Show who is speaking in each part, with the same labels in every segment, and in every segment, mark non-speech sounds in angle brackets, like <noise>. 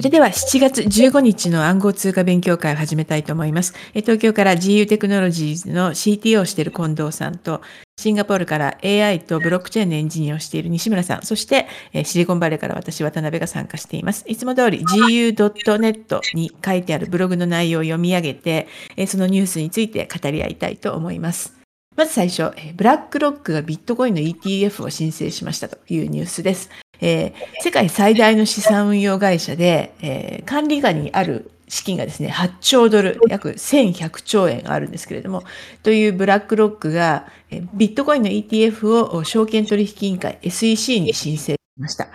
Speaker 1: それでは7月15日の暗号通貨勉強会を始めたいと思います。東京から GU テクノロジーズの CTO をしている近藤さんと、シンガポールから AI とブロックチェーンのエンジニアをしている西村さん、そしてシリコンバレーから私、渡辺が参加しています。いつも通り GU.net に書いてあるブログの内容を読み上げて、そのニュースについて語り合いたいと思います。まず最初、ブラックロックがビットコインの ETF を申請しましたというニュースです。えー、世界最大の資産運用会社で、えー、管理下にある資金がですね、8兆ドル、約1100兆円あるんですけれども、というブラックロックが、えビットコインの ETF を証券取引委員会 SEC に申請しました。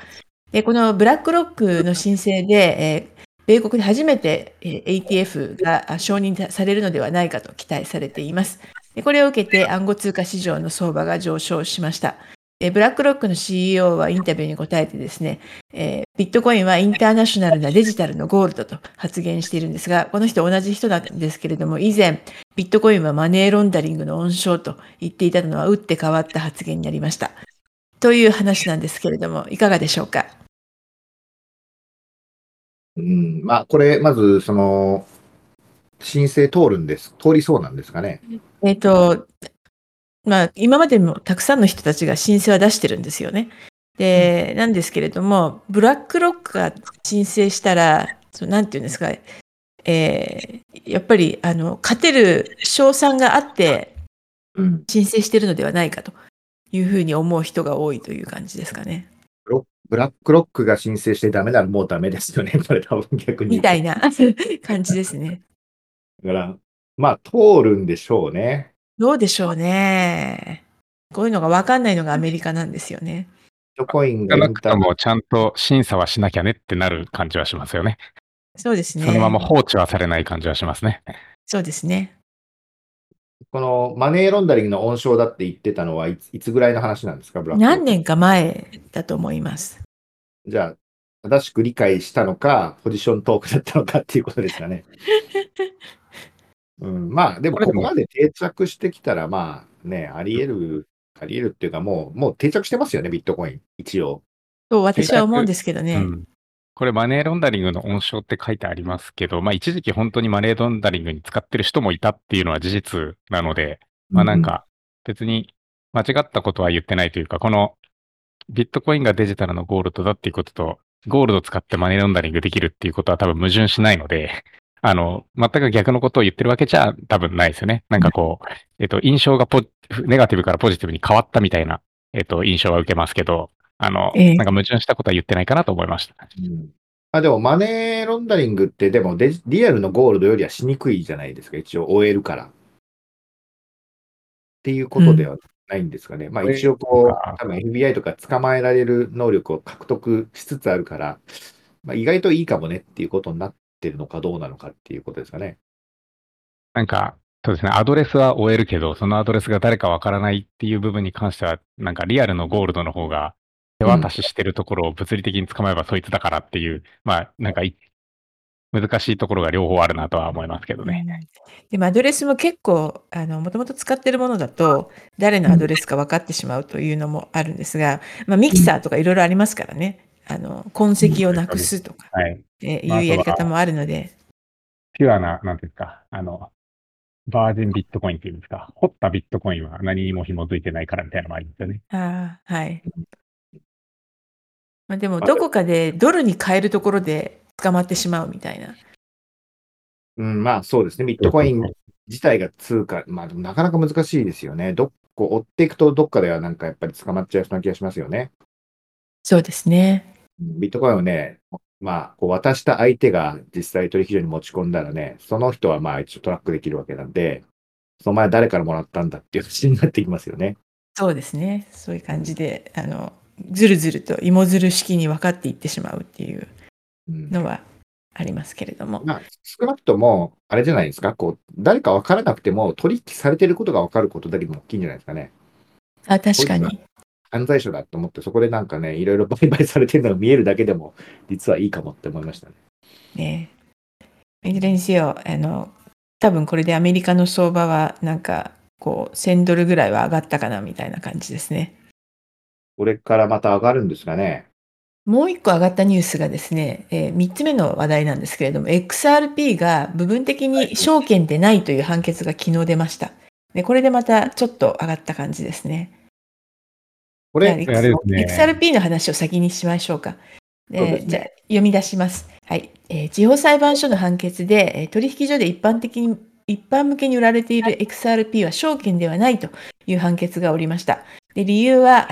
Speaker 1: でこのブラックロックの申請で、え米国で初めて ATF が承認されるのではないかと期待されています。これを受けて暗号通貨市場の相場が上昇しました。ブラックロックの CEO はインタビューに答えてですね、えー、ビットコインはインターナショナルなデジタルのゴールドと発言しているんですが、この人同じ人なんですけれども、以前、ビットコインはマネーロンダリングの温床と言っていたのは打って変わった発言になりました。という話なんですけれども、いかがでしょうか？
Speaker 2: うん、まあ、これ、まず、その、申請通るんです。通りそうなんですかね。
Speaker 1: えっ、ー、と、まあ、今までもたくさんの人たちが申請は出してるんですよね。で、なんですけれども、ブラックロックが申請したら、そなんていうんですか、えー、やっぱりあの勝てる賞賛があって申請してるのではないかというふうに思う人が多いという感じですかね。
Speaker 2: ブラックロックが申請してダメならもうダメですよね、<laughs> これ多分逆に。
Speaker 1: みたいな感じですね。
Speaker 2: だから、まあ通るんでしょうね。
Speaker 1: どうでしょうね。こういうのが分かんないのがアメリカなんですよね。
Speaker 2: ビットコイン
Speaker 3: がなくともちゃんと審査はしなきゃねってなる感じはしますよね。
Speaker 1: そうですね。
Speaker 3: そのまま放置はされない感じはしますね。
Speaker 1: そうですね。
Speaker 2: このマネーロンダリングの温床だって言ってたのはいついつぐらいの話なんですか、
Speaker 1: 何年か前だと思います。
Speaker 2: じゃあ、正しく理解したのか、ポジショントークだったのかっていうことですかね。<laughs> うん、まあ、でもここまで定着してきたら、まあね、あり得る、あり得るっていうか、もう、もう定着してますよね、ビットコイン、一応。
Speaker 1: そう、私は思うんですけどね。うん、
Speaker 3: これ、マネーロンダリングの温床って書いてありますけど、まあ、一時期本当にマネーロンダリングに使ってる人もいたっていうのは事実なので、まあなんか、別に間違ったことは言ってないというか、このビットコインがデジタルのゴールドだっていうことと、ゴールド使ってマネーロンダリングできるっていうことは多分矛盾しないので、あの、全く逆のことを言ってるわけじゃ多分ないですよね。なんかこう、えっと、印象がポ、ネガティブからポジティブに変わったみたいな、えっと、印象は受けますけど、あの、えー、なんか矛盾したことは言ってないかなと思いました。う
Speaker 2: ん、あでも、マネーロンダリングって、でもデ、リアルのゴールドよりはしにくいじゃないですか、一応、OL から。っていうことではないんですかね。うん、まあ、一応、こう、多分 FBI とか捕まえられる能力を獲得しつつあるから、まあ、意外といいかもねっていうことになっってるのかどうなのかっていうことですかね。
Speaker 3: なんか、そうですね、アドレスは終えるけど、そのアドレスが誰かわからないっていう部分に関しては、なんかリアルのゴールドの方が手渡ししてるところを物理的に捕まえばそいつだからっていう、うん、まあ、なんか難しいところが両方あるなとは思いますけどね。
Speaker 1: うん、でもアドレスも結構、あの、もともと使ってるものだと、誰のアドレスか分かってしまうというのもあるんですが、まあ、ミキサーとかいろいろありますからね。あの、痕跡をなくすとか、はい。いうやり方もあるので。
Speaker 3: ピュアな、なんていうか、あの、バージンビットコインっていうんですか、掘ったビットコインは何にも紐づいてないからみたいなのもありますよね。
Speaker 1: ああ、はい。まあ、でも、どこかでドルに変えるところで捕まってしまうみたいな。
Speaker 2: うん、まあそうですね。ビットコイン自体が通貨、まあなかなか難しいですよね。どこ追っていくとどっかではなんかやっぱり捕まっちゃいそうな気がしますよね。
Speaker 1: そうですね。
Speaker 2: ビットコインをね、まあ、こう渡した相手が実際取引所に持ち込んだらね、その人はまあ一応トラックできるわけなんで、その前誰からもらったんだっていう話になってきますよね。
Speaker 1: そうですね。そういう感じで、あの、ずるずると芋づる式に分かっていってしまうっていうのはありますけれども。うん、まあ、
Speaker 2: 少なくとも、あれじゃないですか、こう、誰か分からなくても取引されてることが分かることだけでも大きいんじゃないですかね。
Speaker 1: あ、確かに。
Speaker 2: 犯罪者だと思って、そこでなんかね、いろいろ売買されてるのが見えるだけでも、実はいいかもって思いましたね。
Speaker 1: ねいずれにせよ、あの、多分これでアメリカの相場は、なんか、こう、1000ドルぐらいは上がったかなみたいな感じですね。
Speaker 2: これからまた上がるんですかね。
Speaker 1: もう一個上がったニュースがですね、えー、3つ目の話題なんですけれども、XRP が部分的に証券でないという判決が昨日出ました。でこれでまたちょっと上がった感じですね。
Speaker 2: これ、
Speaker 1: ね、XRP の話を先にしましょうか。で、じゃあ読み出します。はい、えー、地方裁判所の判決で、えー、取引所で一般的に一般向けに売られている XRP は証券ではないという判決がおりました。で理由は、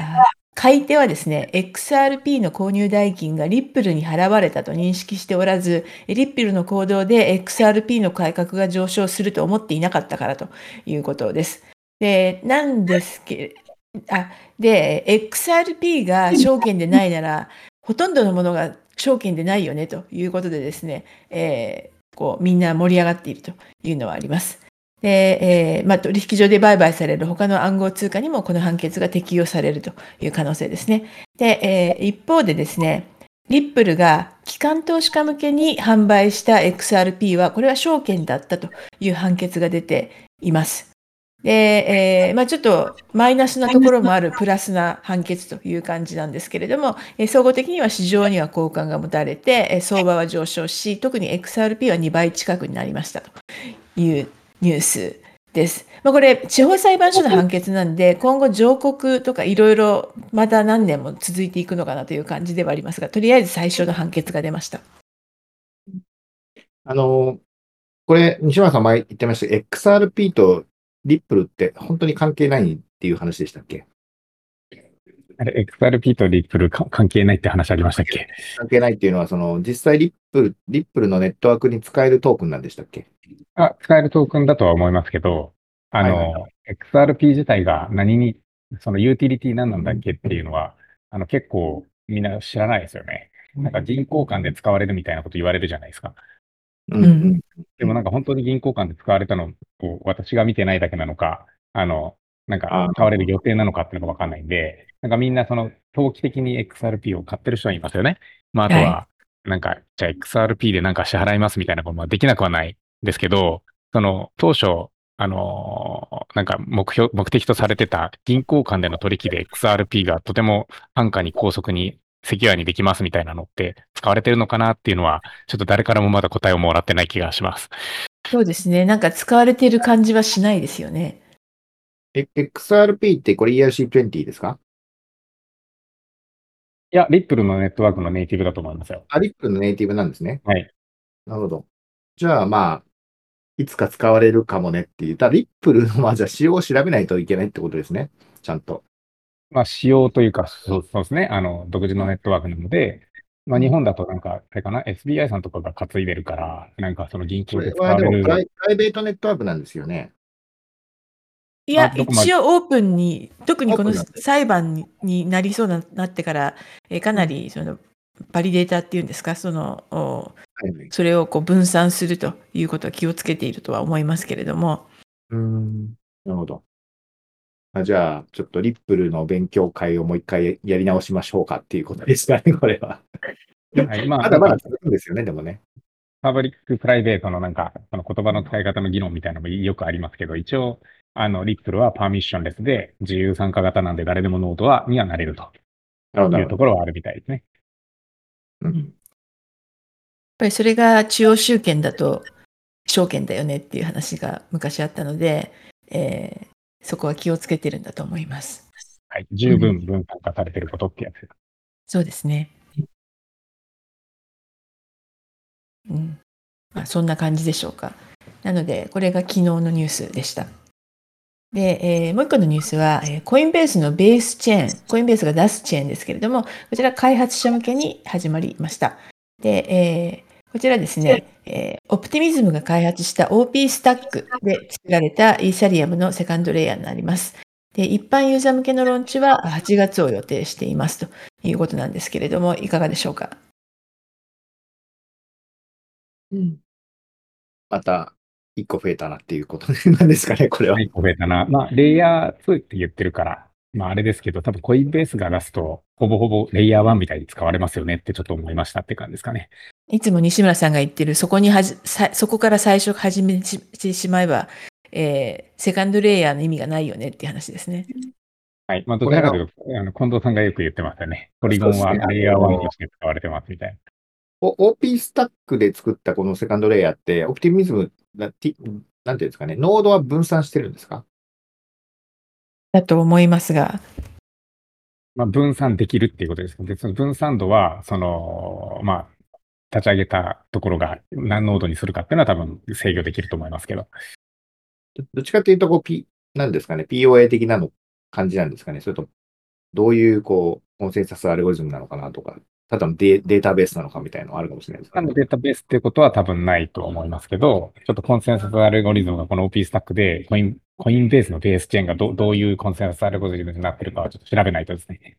Speaker 1: 買い手はですね、XRP の購入代金がリップルに払われたと認識しておらず、リップルの行動で XRP の価格が上昇すると思っていなかったからということです。で、なんですけあ、で、XRP が証券でないなら、<laughs> ほとんどのものが証券でないよねということでですね、えー、こうみんな盛り上がっているというのはあります。で、えーまあ、取引所で売買される他の暗号通貨にもこの判決が適用されるという可能性ですね。で、えー、一方でですね、リップルが機関投資家向けに販売した XRP は、これは証券だったという判決が出ています。で、えーまあ、ちょっとマイナスなところもあるプラスな判決という感じなんですけれども、えー、総合的には市場には好感が持たれて、えー、相場は上昇し、特に XRP は2倍近くになりましたというニュースです。まあ、これ、地方裁判所の判決なんで、今後上告とかいろいろまた何年も続いていくのかなという感じではありますが、とりあえず最初の判決が出ました。
Speaker 2: あの、これ、西村さん前言ってました XRP とリップルって本当に関係ないっていう話でしたっけ？
Speaker 3: あれ、XRP とリップル関係ないって話ありましたっけ？
Speaker 2: 関係ないっていうのは、その、実際リップル、リップルのネットワークに使えるトークンなんでしたっけ？
Speaker 3: あ、使えるトークンだとは思いますけど、あの、はいはい、XRP 自体が何に、そのユーティリティ何なんだっけっていうのは、あの、結構みんな知らないですよね。なんか銀行間で使われるみたいなこと言われるじゃないですか。
Speaker 2: うん。
Speaker 3: でもなんか本当に銀行間で使われたのを私が見てないだけなのか、あの、なんか買われる予定なのかっていうのがわかんないんで、なんかみんなその投機的に XRP を買ってる人はいますよね。まああとは、なんか、じゃあ XRP でなんか支払いますみたいなこともできなくはないですけど、その当初、あのなんか目標、目的とされてた銀行間での取引で XRP がとても安価に高速にセキュアにできますみたいなのって使われてるのかなっていうのは、ちょっと誰からもまだ答えをもらってない気がします。
Speaker 1: そうですね。なんか使われてる感じはしないですよね。
Speaker 2: え、XRP ってこれ ERC20 ですか？
Speaker 3: いや、リップルのネットワークのネイティブだと思いますよ。
Speaker 2: あ、リップルのネイティブなんですね。
Speaker 3: はい。
Speaker 2: なるほど。じゃあまあ、いつか使われるかもねっていう。ただ、リップルの、まあ、じゃあ仕様を調べないといけないってことですね。ちゃんと。
Speaker 3: まあ、仕様というか、そうですね。あの、独自のネットワークなので、まあ、日本だとなんか、あれかな、SBI さんとかが担いでるから、なんかその銀行で使われる。
Speaker 2: プライベートネットワークなんですよね。
Speaker 1: いや、一応オープンに、特にこの裁判になりそうになってから、えかなりそのバリデータっていうんですか、その、はいはい、それをこう分散するということは気をつけているとは思いますけれども。
Speaker 2: うん、なるほど。あじゃあ、ちょっとリップルの勉強会をもう一回やり直しましょうかっていうことですかね、<laughs> これは。はい、まあ、まだまだ続くんですよね、でもね。
Speaker 3: パブリックプライベートのなんか、その言葉の使い方の議論みたいなのもよくありますけど、一応、あの、リップルはパーミッションレスで自由参加型なんで誰でもノードは、にはなれるというところはあるみたいですね。
Speaker 1: うん。やっぱりそれが中央集権だと証券だよねっていう話が昔あったので、えー、そこは気をつけてるんだと思います。
Speaker 3: はい。十分分散化されてることってやつ、うん、
Speaker 1: そうですね。うん。まあ、そんな感じでしょうか。なので、これが昨日のニュースでした。で、えー、もう一個のニュースは、えー、コインベースのベースチェーン、コインベースが出すチェーンですけれども、こちら開発者向けに始まりました。で、えー、こちらですね、えー、オプティミズムが開発した OP スタックで作られたイーサリアムのセカンドレイヤーになります。で、一般ユーザー向けのローンチは8月を予定していますということなんですけれども、いかがでしょうか？
Speaker 2: うん。また、1個増えたなっていうことなんですかね、これは。
Speaker 3: 1個増えたな。まあ、レイヤー2って言ってるから、まあ、あれですけど、多分コインベースが出すと、ほぼほぼレイヤー1みたいに使われますよねってちょっと思いましたって感じですかね。
Speaker 1: いつも西村さんが言ってる、そこにはじ、そこから最初始めてしまえば、えー、セカンドレイヤーの意味がないよねっていう話ですね。
Speaker 3: はい。まあ、どちらかというと、あの近藤さんがよく言ってましたね。ポリゴンはレイヤー1として使われてますみたいな。
Speaker 2: お OP スタックで作ったこのセカンドレイヤーって、オプティミズムな、ティなんていうんですかね、ノードは分散してるんですか
Speaker 1: だと思いますが、
Speaker 3: まあ、分散できるっていうことですで、その分散度は、その、まあ、立ち上げたところが何ノードにするかっていうのは多分制御できると思いますけど。
Speaker 2: どどっちかというと、こう、P、なんですかね、POA 的なの感じなんですかね？それと、どういう、こう、コンセンサスアルゴリズムなのかなとか、ただのデデータベースなのかみたいなのがあるかもしれないですね
Speaker 3: あの。データベースっていうことは多分ないと思いますけど、ちょっとコンセンサスアルゴリズムがこの OP スタックでコイン、コインベースのベースチェーンがどどういうコンセンサスアルゴリズムになってるかはちょっと調べないとですね。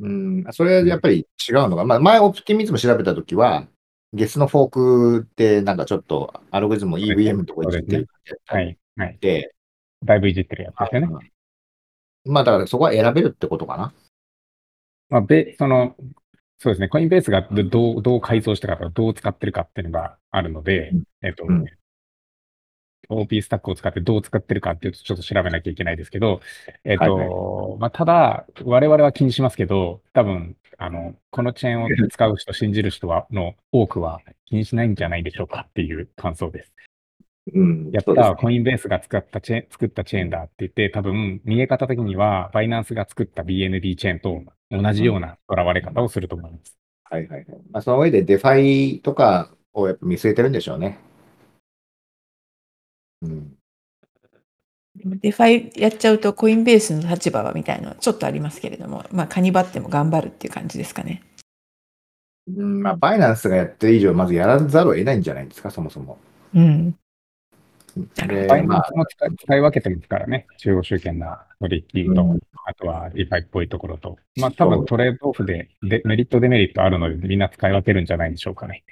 Speaker 2: うん、それはやっぱり違うのが、まあ、前オプティミズム調べたときは、ゲスのフォークってなんかちょっとアルゴリズムを EVM のとこ行ってる
Speaker 3: は。い。はい。
Speaker 2: で、
Speaker 3: だいぶいじってるやつですよね。
Speaker 2: まあだからそこは選べるってことかな。
Speaker 3: まあ、べ、その、そうですね、コインベースがどどう、どう改造したかとか、どう使ってるかっていうのがあるので、えっと、
Speaker 2: うん
Speaker 3: OP スタックを使ってどう使ってるかっていうとちょっと調べなきゃいけないですけど、えっと、まあ、ただ、我々は気にしますけど、多分、あの、このチェーンを使う人、信じる人は、の多くは気にしないんじゃないでしょうかっていう感想です。
Speaker 2: うん。
Speaker 3: やった、 Coinbase が使ったチェーン、作ったチェーンだって言って、多分、見え方的には、 Binance が作った BNB チェーンと同じような捉われ方をすると思います。
Speaker 2: はいはいはい。まあ、その上で DeFi とかをやっぱ見据えてるんでしょうね。うん。
Speaker 1: でも DeFi やっちゃうと Coinbase の立場はみたいなのはちょっとありますけれども、まあ、カニバっても頑張るっていう感じですかね。
Speaker 2: うんまあ、 Binance がやってる以上、まずやらざるを得ないんじゃないですか、そもそも。
Speaker 1: うん。
Speaker 2: で、
Speaker 3: バイナン
Speaker 2: まあ、
Speaker 3: スも使い使い分けてますからね。中央集権な取引と、
Speaker 2: うん
Speaker 3: あとはリファイっぽいところと。まあ多分トレードオフででメリットデメリットあるのでみんな使い分けるんじゃないでしょうかね。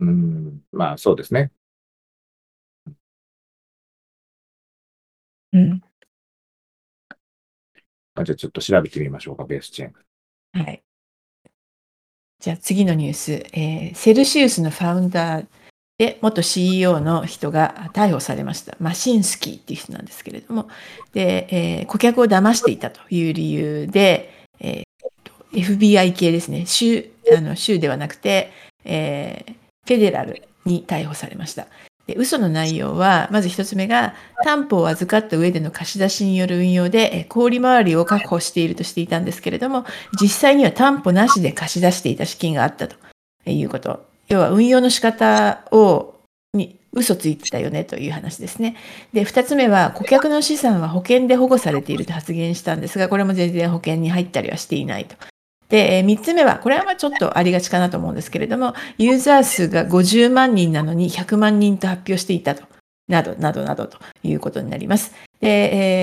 Speaker 2: うん、まあそうですね。
Speaker 1: うん。
Speaker 2: まあ、じゃあちょっと調べてみましょうか、ベースチェーン。
Speaker 1: はい。じゃあ次のニュース、えーセルシウスのファウンダーで元 CEO の人が逮捕されました。マシンスキーっていう人なんですけれども、で、えー顧客を騙していたという理由で、えーと FBI 系ですね、州あの州ではなくて、えーフェデラルに逮捕されました。で嘘の内容は、まず一つ目が、担保を預かった上での貸し出しによる運用で、えー小売回りを確保しているとしていたんですけれども、実際には担保なしで貸し出していた資金があったということ。要は運用の仕方を、に嘘ついてたよねという話ですね。で、二つ目は、顧客の資産は保険で保護されていると発言したんですが、これも全然保険に入ったりはしていないと。で、えー三つ目は、これはまあちょっとありがちかなと思うんですけれども、ユーザー数が50万人なのに100万人と発表していたと。など、など、などということになります。で、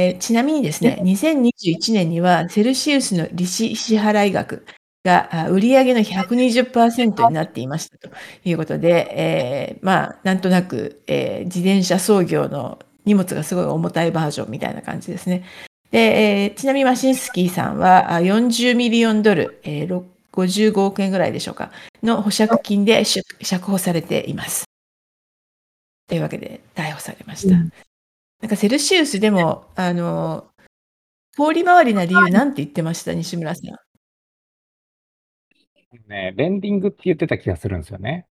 Speaker 1: えーちなみにですね、2021年にはセルシウスの利子支払い額があ売上の120%になっていましたということで、えーまあ、なんとなく、えー自転車操業の荷物がすごい重たいバージョンみたいな感じですね。で、えーちなみにマシンスキーさんはあ40ミリオンドル、えーろ55億円ぐらいでしょうか、の保釈金で釈釈放されています。というわけで逮捕されました。
Speaker 2: うん
Speaker 1: なんかセルシウスでも、あの、通り回りな理由なんて言ってました、西村さん。
Speaker 3: ね、レンディングって言ってた気がするんですよね。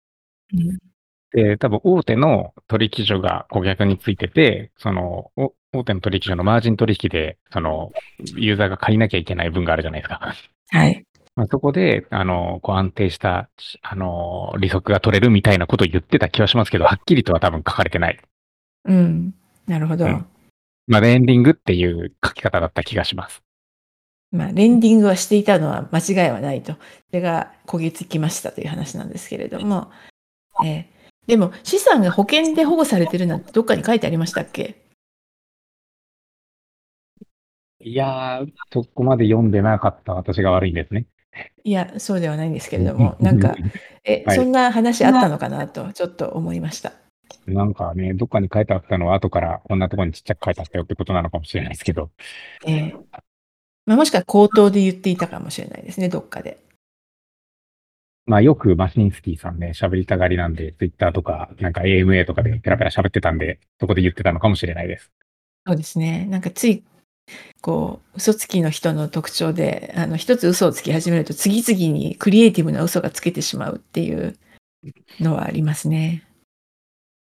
Speaker 1: うん
Speaker 3: で、多分大手の取引所が顧客についてて、その、お大手の取引所のマージン取引で、その、ユーザーが借りなきゃいけない分があるじゃないですか。
Speaker 1: はい。
Speaker 3: まあ、そこで、あの、こう安定した、あの、利息が取れるみたいなことを言ってた気はしますけど、はっきりとは多分書かれてない。
Speaker 1: うん。なるほど。
Speaker 3: うんまあ、レンディングっていう書き方だった気がします。
Speaker 1: まあ、レンディングはしていたのは間違いはないと。それが焦げつきましたという話なんですけれども。えーでも、資産が保険で保護されてるなんてどっかに書いてありましたっけ？
Speaker 3: いやー、そこまで読んでなかった私が悪いんですね。
Speaker 1: いや、そうではないんですけれども、なんか、え、
Speaker 3: はい
Speaker 1: そんな話あったのかなと、ちょっと思いました。
Speaker 3: なんかね、どっかに書いてあったのは後からこんなところにちっちゃく書いてあったよってことなのかもしれないですけど。
Speaker 1: えーまあ、もしくは口頭で言っていたかもしれないですね、どっかで。
Speaker 3: まあよくマシンスキーさんね、喋りたがりなんで、ツイッターとか、なんか AMA とかでペラペラ喋ってたんで、そこで言ってたのかもしれないです。
Speaker 1: そうですね。なんかついこう、嘘つきの人の特徴で、あの、一つ嘘をつき始めると、次々にクリエイティブな嘘がつけてしまうっていうのはありますね。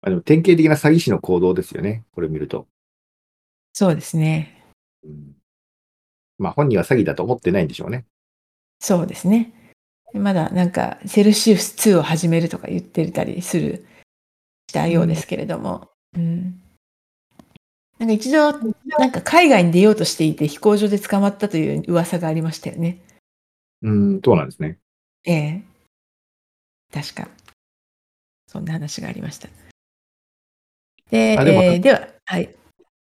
Speaker 2: あでも典型的な詐欺師の行動ですよね。これ見ると。
Speaker 1: そうですね。
Speaker 2: うん、まあ本人は詐欺だと思ってないんでしょうね。
Speaker 1: そうですね。まだなんか、セルシウス2を始めるとか言ってたりする、したようですけれども。うん。なんか一度、なんか海外に出ようとしていて飛行場で捕まったという噂がありましたよね。
Speaker 2: うん、そうなんですね。
Speaker 1: ええ。確か。そんな話がありました。で、
Speaker 2: あでも
Speaker 1: えーでは、はい。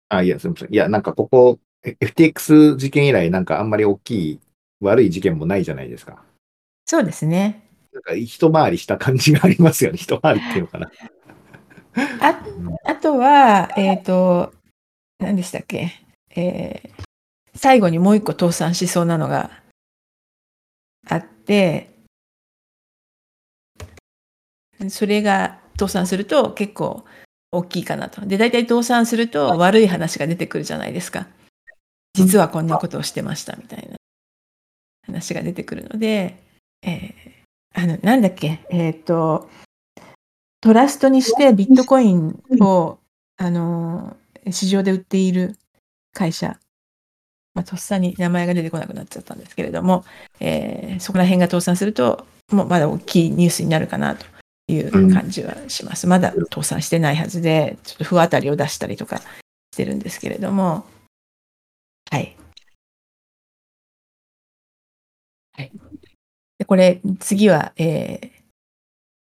Speaker 2: あ、いや、すみません。いや、なんかここ、え FTX 事件以来、なんかあんまり大きい悪い事件もないじゃないですか。
Speaker 1: そうですね。
Speaker 2: なんか一回りした感じがありますよね。一回りっていうのかな。
Speaker 1: ああとは、えっ、と、何でしたっけ、えー最後にもう一個倒産しそうなのがあって、それが倒産すると結構大きいかなと。で、大体倒産すると悪い話が出てくるじゃないですか。実はこんなことをしてましたみたいな話が出てくるので、えーあの、なんだっけ、えっ、と、トラストにしてビットコインを、あのー市場で売っている会社、まあ、とっさに名前が出てこなくなっちゃったんですけれども、えーそこら辺が倒産すると、もうまだ大きいニュースになるかなという感じはします。まだ倒産してないはずで、ちょっと不当たりを出したりとかしてるんですけれども、はい。はい。でこれ、次は、えー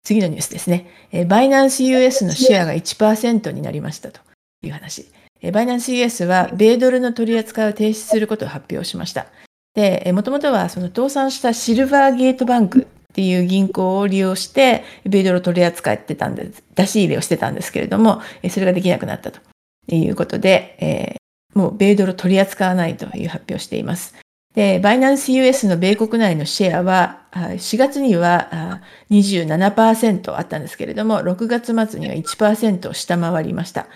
Speaker 1: 次のニュースですね。えー、バイナンス US のシェアが1%になりましたという話。えーバイナンス US は米ドルの取り扱いを停止することを発表しました。で、えーもともとはその倒産したシルバーゲートバンクっていう銀行を利用して、米ドル取り扱ってたんです、出し入れをしてたんですけれども、えそれができなくなったということで、えーもう米ドル取り扱わないという発表をしています。バイナンス US の米国内のシェアは、4月には27%あったんですけれども、6月末には1%を下回りました。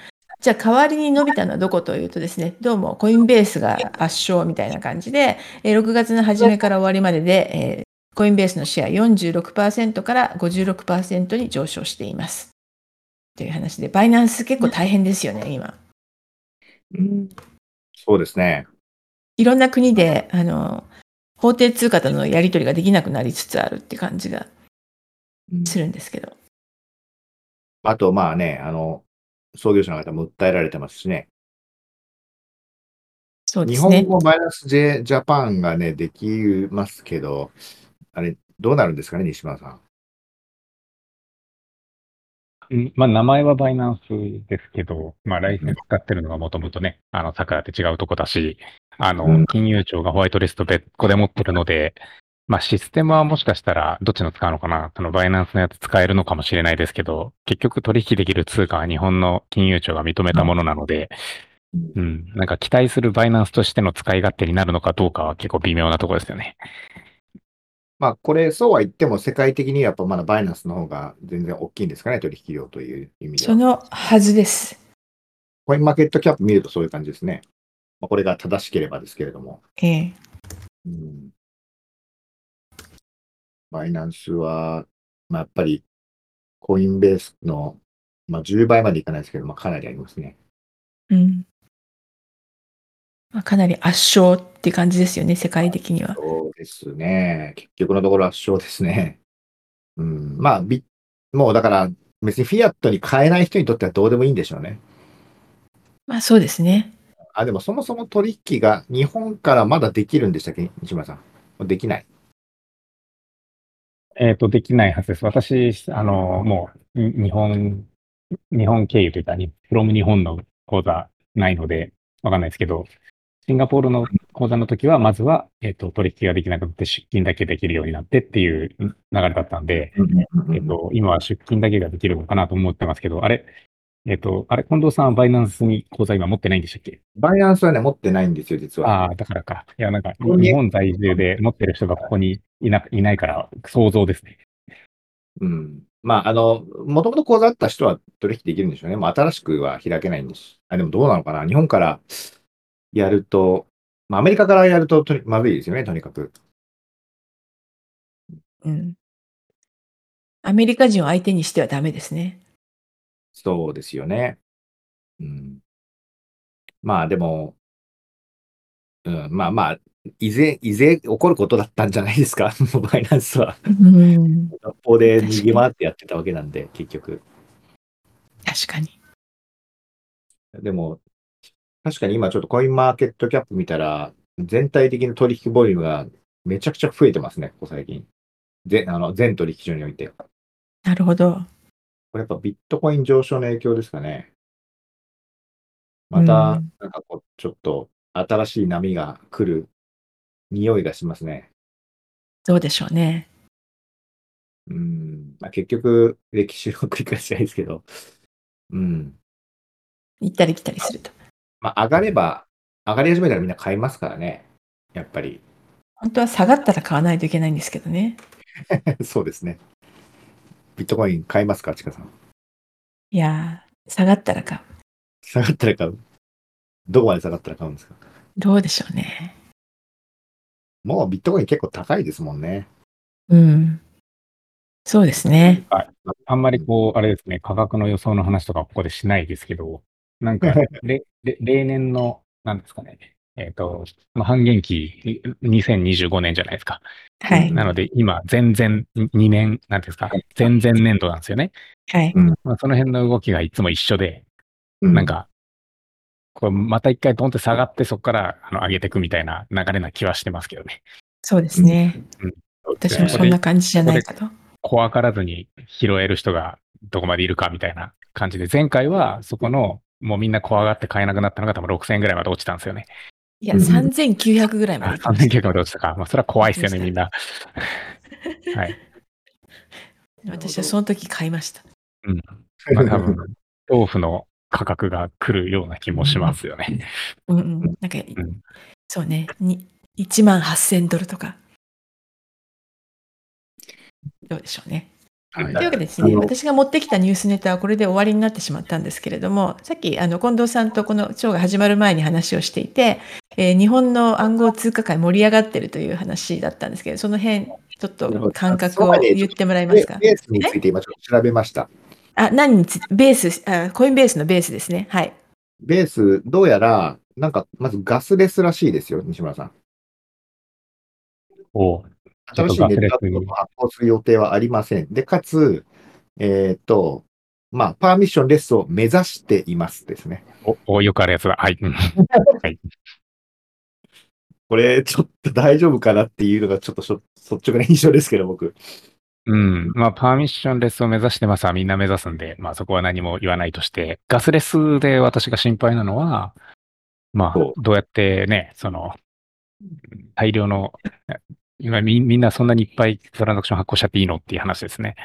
Speaker 1: じゃあ代わりに伸びたのはどこというとですね、どうもコインベースが圧勝みたいな感じで、6月の初めから終わりまでで、コインベースのシェア46%から56%に上昇しています。という話で、バイナンス結構大変ですよね、今。
Speaker 2: うん、そうですね。
Speaker 1: いろんな国で、あの、法定通貨とのやり取りができなくなりつつあるって感じが
Speaker 2: うん
Speaker 1: するんですけど。
Speaker 2: あと、まあね、あの、創業者の方も訴えられてますしね。日本
Speaker 1: そうですね。
Speaker 2: 語バイナンス J ジャパンがね、できますけど、あれ、どうなるんですかね、西村さん。
Speaker 3: うんまあ、名前はバイナンスですけど、まあ、ライセンス使ってるのがもともとね、あの、桜って違うとこだし、あ
Speaker 2: うん
Speaker 3: の、金融庁がホワイトリスト別個で持ってるので、まあ、システムはもしかしたら、どっちの使うのかな、そのバイナンスのやつ使えるのかもしれないですけど、結局取引できる通貨は日本の金融庁が認めたものなので、うん、なんか期待するバイナンスとしての使い勝手になるのかどうかは結構微妙なところですよね。
Speaker 2: まあ、これ、そうは言っても、世界的にやっぱまだバイナンスの方が全然大きいんですかね、取引量という意味では。
Speaker 1: そのはずです。
Speaker 2: コインマーケットキャップ見るとそういう感じですね。まあ、これが正しければですけれども。
Speaker 1: ええ
Speaker 2: うん、バイナンスは、まあ、やっぱりコインベースの、まあ、10倍までいかないですけど、まあ、かなりありますね。
Speaker 1: うん。まあ、かなり圧勝って感じですよね、世界的には。
Speaker 2: そうですね。結局のところ圧勝ですね。<laughs> うん、まあ、ビもうだから、別にフィアットに変えない人にとってはどうでもいいんでしょうね。
Speaker 1: まあそうですね。
Speaker 2: あ、でもそもそも取引が日本からまだできるんでしたっけ？西村さん。できない。
Speaker 3: えっ、と、できないはずです。私、あの、もう、に日本、日本経由というか、に from 日本の口座ないので、わかんないですけど、シンガポールの口座の時は、まずは、えっ、と、取引ができなくなって出金だけできるようになってっていう流れだったんで、えっ、と、今は出金だけができるのかなと思ってますけど、あれ、えっ、と、あれ、近藤さんはバイナンスに口座今持ってないんでしたっけ？
Speaker 2: バイナンスはね、持ってないんですよ、実は。
Speaker 3: ああ、だからか。いや、なんか、日本在住で持ってる人がここにいないないから、想像ですね。
Speaker 2: うん。まあ、あの、もともと口座あった人は取引できるんでしょうね。もう新しくは開けないんです。あ、でもどうなのかな？日本からやると、まあ、アメリカからやるととにまずいですよね、とにかく。
Speaker 1: うん。アメリカ人を相手にしてはダメですね。
Speaker 2: そうですよね。うん。まあでも、うん、まあまあ、いずれ、いずれ起こることだったんじゃないですか、<laughs> バイナンスは。
Speaker 1: うん。
Speaker 2: 学校で逃げ回ってやってたわけなんで、結局。
Speaker 1: 確かに。
Speaker 2: でも、確かに今ちょっとコインマーケットキャップ見たら、全体的な取引ボリュームがめちゃくちゃ増えてますね、ここ最近。ぜあの全取引所において。こ
Speaker 1: なるほど。
Speaker 2: れやっぱビットコイン上昇の影響ですかね。また
Speaker 1: うん、
Speaker 2: なんかこう、ちょっと新しい波が来る匂いがしますね。
Speaker 1: どうでしょうね。
Speaker 2: うん。まあ、結局、歴史を繰り返しないですけど、うん。
Speaker 1: 行ったり来たりすると。
Speaker 2: まあ、上がれば、上がり始めたらみんな買いますからね。やっぱり。
Speaker 1: 本当は下がったら買わないといけないんですけどね。<laughs>
Speaker 2: そうですね。ビットコイン買いますか、ちかさん？
Speaker 1: いやー、下がったら買う。
Speaker 2: 下がったら買う？どこまで下がったら買うんですか？
Speaker 1: どうでしょうね。
Speaker 2: もうビットコイン結構高いですもんね。
Speaker 1: うん。そうですね。
Speaker 3: あんまりこう、あれですね、価格の予想の話とかここでしないですけど、なんか、<laughs> れれ例年の、なんですかね、えっ、と、まあ半減期、2025年じゃないですか。
Speaker 1: はい。
Speaker 3: なので、今、全然2年、なんですか、全然年度なんですよね。
Speaker 1: はい。
Speaker 3: まあ、その辺の動きがいつも一緒で、
Speaker 2: う
Speaker 3: なん、か、これまた一回ドンって下がって、そこからあの上げていくみたいな流れな気はしてますけどね。
Speaker 1: そうですね。私も
Speaker 3: ここで
Speaker 1: そんな感じじゃないかと。
Speaker 3: 怖がらずに拾える人がどこまでいるかみたいな感じで、前回はそこの、もうみんな怖がって買えなくなったのが多分6000円ぐらいまで落ちたんですよね。
Speaker 1: いや、
Speaker 2: うん
Speaker 1: 3900ぐらいまで行きまし
Speaker 3: 3900まで落ちたか。まあ、それは怖いですよね、みんな。<laughs> はい。
Speaker 1: た。私はその時買いました。
Speaker 3: まあ、多分、豆腐の価格が来るような気もしますよね。<laughs>
Speaker 1: うんうん。なんか、
Speaker 3: ん
Speaker 1: そうね。に1万8000ドルとか。どうでしょうね。
Speaker 2: はい
Speaker 1: というわけでですね、私が持ってきたニュースネタはこれで終わりになってしまったんですけれども、さっきあの近藤さんとこのショーが始まる前に話をしていて、えー日本の暗号通貨界盛り上がってるという話だったんですけど、その辺、ちょっと感覚を言ってもらえますか？
Speaker 2: ベースについて今ちょっと調べました。
Speaker 1: あ、何につベースあ、コインベースのベースですね。はい。
Speaker 2: ベース、どうやら、なんか、まずガスレスらしいですよ、西村さん。
Speaker 3: おうちょっ
Speaker 2: 新
Speaker 3: と
Speaker 2: しいネットワーク
Speaker 3: ガスレスに
Speaker 2: を発行する予定はありません。で、かつ、えっ、と、まあ、パーミッションレスを目指していますですね。
Speaker 3: おおよくあるやつだ。はい。うん <laughs>
Speaker 2: これ、ちょっと大丈夫かなっていうのが、ちょっと率直な印象ですけど、僕。
Speaker 3: うん。まあ、パーミッションレスを目指してますはみんな目指すんで、まあそこは何も言わないとして、ガスレスで私が心配なのは、まあ
Speaker 2: そ、
Speaker 3: どうやってね、その、大量の、今みみんなそんなにいっぱいトランザクション発行しちゃっていいのっていう話ですね。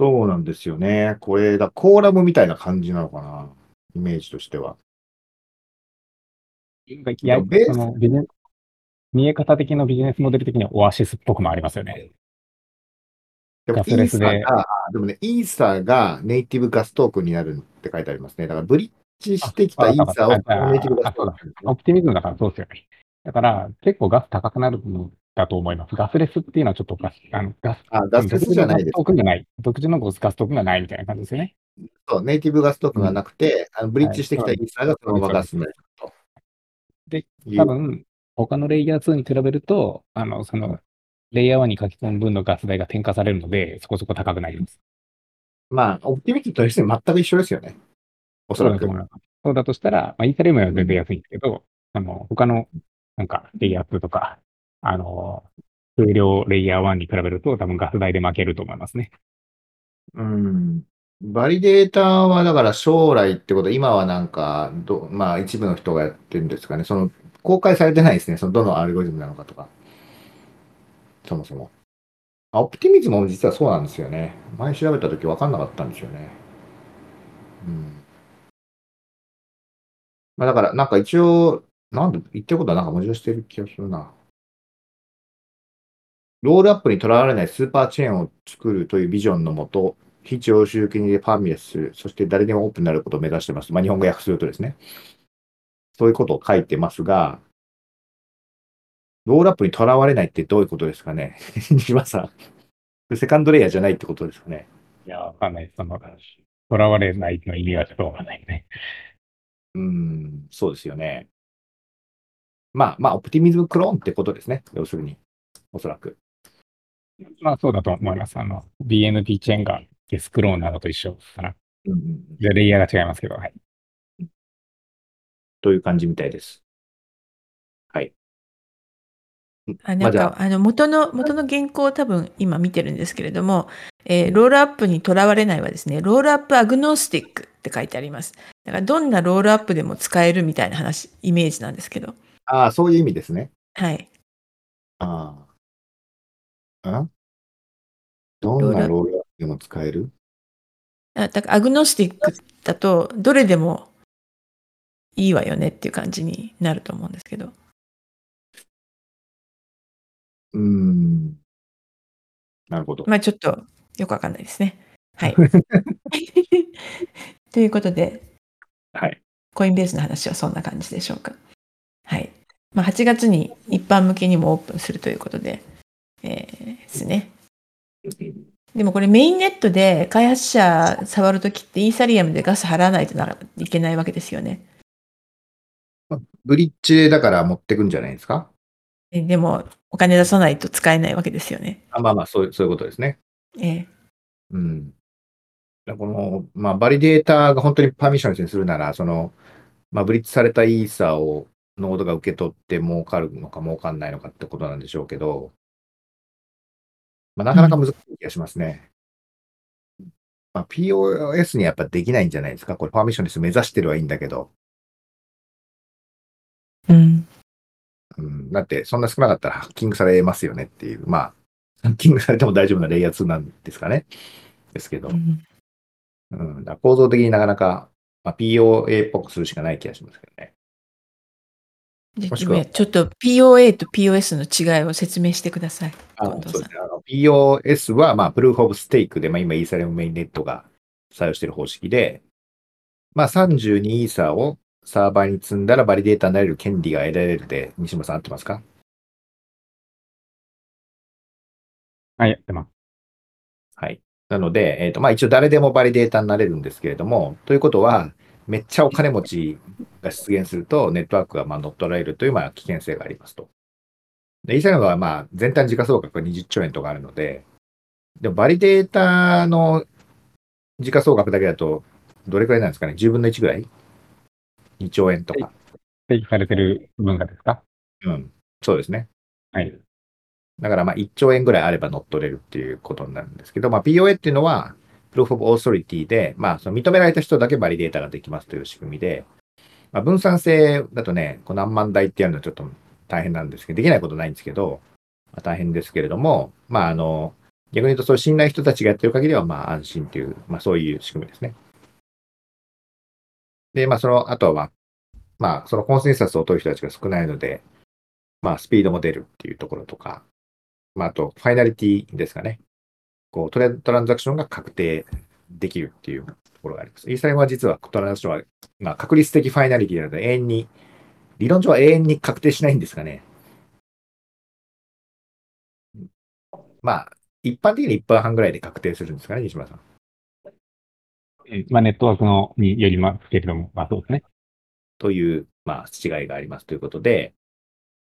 Speaker 2: そうなんですよね。これだ、コーラムみたいな感じなのかな、イメージとしては。
Speaker 3: いや、そのビジネス、見え方的なビジネスモデル的にはオアシスっぽくもありますよね。
Speaker 2: でも
Speaker 3: ガスレスで
Speaker 2: イーサが、でもね、イーサがネイティブガストークンになるって書いてありますね。だから、ブリッジしてきたイーサを
Speaker 3: あああ
Speaker 2: ネイティブガストーク
Speaker 3: オプティミズムだからそうですよね。だから、結構ガス高くなるんだと思います。ガスレスっていうのはちょっとおかしい。あの、ガス、
Speaker 2: あ、ガスレスじゃないです
Speaker 3: 独自のガストー。クンがない。独自のガストークンがないみたいな感じですよね。
Speaker 2: そう、ネイティブガストークンがなくて、あのブリッジしてきたイーサがそのままガスになると。
Speaker 3: で多分、他のレイヤー2に比べると、あの、その、レイヤー1に書き込む分のガス代が転嫁されるので、そこそこ高くなります。
Speaker 2: まあ、オプティミティとして全く一緒ですよね。おそらく
Speaker 3: そうだと。したら、まあ、イーサリアムは全然安いんですけど、あの、他の、なんか、レイヤー2とか、あの、数量レイヤー1に比べると、多分ガス代で負けると思いますね。
Speaker 2: うん。バリデータはだから将来ってこと、今はなんか、どまあ一部の人がやってるんですかね。その、公開されてないですね。その、どのアルゴリズムなのかとか。そもそも。あオプティミズムも実はそうなんですよね。前調べたとき分かんなかったんですよね。うん。まあだから、なんか一応、なんで、言ってることはなんか矛盾してる気がするな。ロールアップにとらわれないスーパーチェーンを作るというビジョンのもと、非常習金でパーミレスする、そして誰でもオープンになることを目指してます。まあ、日本語訳するとですね。そういうことを書いてますが、ロールアップにとらわれないってどういうことですかね西島さん。セカンドレイヤーじゃないってことですかね。
Speaker 3: いや、わかんない。その、とらわれないの意味はちょっとわかんないね。
Speaker 2: うん、そうですよね。まあ、まあ、オプティミズムクローンってことですね。要するに。おそらく。
Speaker 3: まあそうだと思います。あの、BNP チェーンがゲスクローンなどと一緒かな。
Speaker 2: うんうん、
Speaker 3: じゃレイヤーが違いますけど、はい。
Speaker 2: という感じみたいです。はい。
Speaker 1: あなんか、あの元の元の原稿を多分今見てるんですけれども、えーロールアップにとらわれないはですね、ロールアップアグノスティックって書いてあります。だからどんなロールアップでも使えるみたいな話、イメージなんですけど。
Speaker 2: ああ、そういう意味ですね。
Speaker 1: はい。
Speaker 2: ああ。んどんなロールアップでも使える？
Speaker 1: あだからアグノスティックだと、どれでもいいわよねっていう感じになると思うんですけど。
Speaker 2: うーん。なるほど。
Speaker 1: まあちょっとよくわかんないですね。はい。<laughs> ということで、
Speaker 2: はい。
Speaker 1: コインベースの話はそんな感じでしょうか。はい。まあ、8月に一般向けにもオープンするということで、えーですね。でもこれメインネットで開発者触るときってイーサリアムでガス払わないとないけないわけですよね。
Speaker 2: ブリッジだから持ってくんじゃないですか？
Speaker 1: えでもお金出さないと使えないわけですよね。
Speaker 2: あまあまあ、そういうそういうことですね。
Speaker 1: えー
Speaker 2: うん。この、まあ、バリデータが本当にパーミッションレスにするなら、その、まあ、ブリッジされたイーサをノードが受け取って儲かるのか儲かんないのかってことなんでしょうけど、まあ、なかなか難しい気がしますね。まあ、POS にやっぱできないんじゃないですか？これパーミッションレス目指してるはいいんだけど、
Speaker 1: うん。
Speaker 2: うん、だってそんな少なかったらハッキングされますよねっていう、まあ、ハッキングされても大丈夫なレイヤー2なんですかね？ですけど、
Speaker 1: うん
Speaker 2: うん、だ構造的になかなか、まあ、POA っぽくするしかない気がしますけどね。
Speaker 1: ちょっと POA と POS の違いを説明してください。
Speaker 2: あそうですね。あの POS は、まあ、プルーフオブステークで、まあ、今、イーサリアムメインネットが採用している方式で、まあ、32イーサーをサーバーに積んだらバリデータになれる権利が得られるで、西村さん合ってますか？
Speaker 3: はい、やってます。
Speaker 2: はい。なので、えっ、と、まあ、一応誰でもバリデータになれるんですけれども、ということは、めっちゃお金持ちが出現すると、ネットワークがまあ乗っ取られるというまあ危険性がありますと。で、イーサリアムはまあ全体の時価総額が20兆円とかあるので、でもバリデータの時価総額だけだと、どれくらいなんですかね ?10 分の1ぐらい ?2 兆円とか。
Speaker 3: 定義されてる文化ですか？
Speaker 2: うん。そうですね。
Speaker 3: はい。
Speaker 2: だからまあ1兆円ぐらいあれば乗っ取れるっていうことになるんですけど、まあ POA っていうのは、プローフ・オブ・オーソリティで、まあその認められた人だけバリデータができますという仕組みで、まあ、分散性だとね、こう何万台ってやるのはちょっと大変なんですけど、できないことないんですけど、まあ、大変ですけれども、まああの、逆に言うとそういう信頼人たちがやってる限りはまあ安心という、まあそういう仕組みですね。で、まあその、あとはまあ、そのコンセンサスを取る人たちが少ないので、まあスピードも出るっていうところとか、まあ、あと、ファイナリティですかね。こう、トレトランザクションが確定できるっていうところがあります。イーサリアムは実はトランザクションは、まあ、確率的ファイナリティなので、永遠に、理論上は永遠に確定しないんですかね。まあ、一般的に1分半ぐらいで確定するんですかね、西村さん。
Speaker 3: えまあ、ネットワークのによりますけれども、まあそうですね。
Speaker 2: という、まあ、違いがありますということで、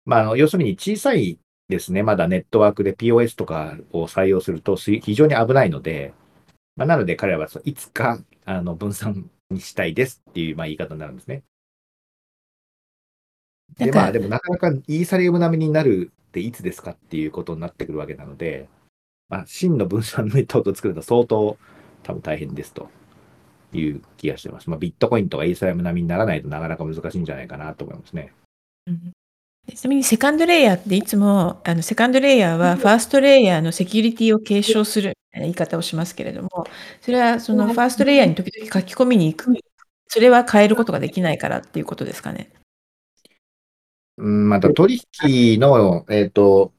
Speaker 2: まあ、あの要するに小さいですね、まだネットワークで POS とかを採用するとす非常に危ないので、まあ、なので彼らはいつかあの分散にしたいですっていう、まあ、言い方になるんですね。で、
Speaker 1: なんか
Speaker 2: まあ、でもなかなかイーサリアム並みになるっていつですかっていうことになってくるわけなので、まあ、真の分散ネットワークを作るのは相当多分大変ですという気がしてます。まあ、ビットコインとかイーサリアム並みにならないとなかなか難しいんじゃないかなと思いますね。
Speaker 1: うんちなみにセカンドレイヤーっていつもあのセカンドレイヤーはファーストレイヤーのセキュリティを継承するみたいな言い方をしますけれども、それはそのファーストレイヤーに時々書き込みに行く、それは変えることができないからっていうことですかね。
Speaker 2: うん、また取引の、えっ、と、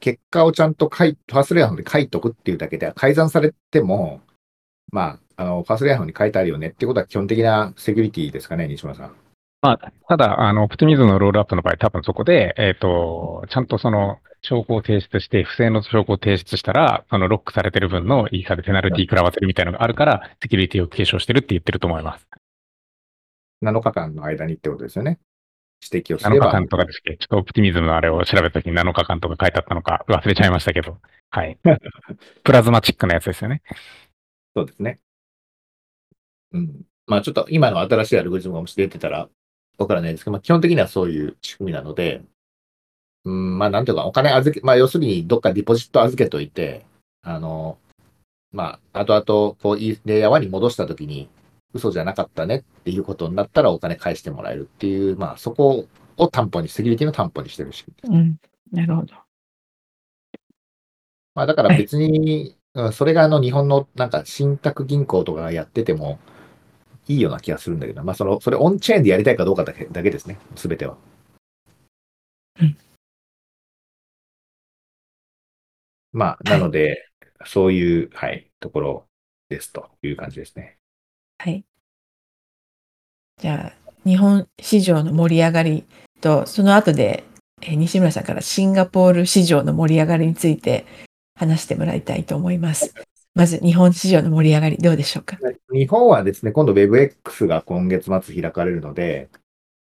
Speaker 2: 結果をちゃんと書い、ファーストレイヤーの方に書いとくっていうだけで、改ざんされても、まあ、あの、ファーストレイヤーの方に書いてあるよねってことは基本的なセキュリティですかね、西村さん。
Speaker 3: まあ、ただ、あの、オプティミズムのロールアップの場合、多分そこで、えっ、と、ちゃんとその、証拠を提出して、不正の証拠を提出したら、そのロックされてる分のイーサでペナルティ食らわせるみたいなのがあるから、セキュリティを継承してるって言ってると思います。
Speaker 2: 7日間の間にってことですよね。指摘をす
Speaker 3: 7
Speaker 2: れば。
Speaker 3: 日間とかですけど、ちょっとオプティミズムのあれを調べたときに7日間とか書いてあったのか忘れちゃいましたけど、はい。<laughs> プラズマチックなやつですよね。
Speaker 2: そうですね。うん。まあちょっと今の新しいアルゴリズムがもし出てたらわからないですけど、まあ基本的にはそういう仕組みなので、うん、まあなんていうか、お金預け、まあ要するにどっかディポジット預けといて、あの、まあ後々こう、いレイヤー1に戻したときに、嘘じゃなかったねっていうことになったらお金返してもらえるっていう、まあそこを担保に、セキュリティの担保にしてる仕組みです。
Speaker 1: うん。なるほど。
Speaker 2: まあだから別に、うんそれがあの日本のなんか信託銀行とかがやっててもいいような気がするんだけど、まあその、それオンチェーンでやりたいかどうかだけだけですね、すべては。
Speaker 1: うん
Speaker 2: まあ、なので、そういう、はい、ところですという感じですね。
Speaker 1: はい。じゃあ、日本市場の盛り上がりと、その後で、え西村さんからシンガポール市場の盛り上がりについて話してもらいたいと思います。まず、日本市場の盛り上がり、どうでしょうか？
Speaker 2: 日本はですね、今度 WebX が今月末開かれるので、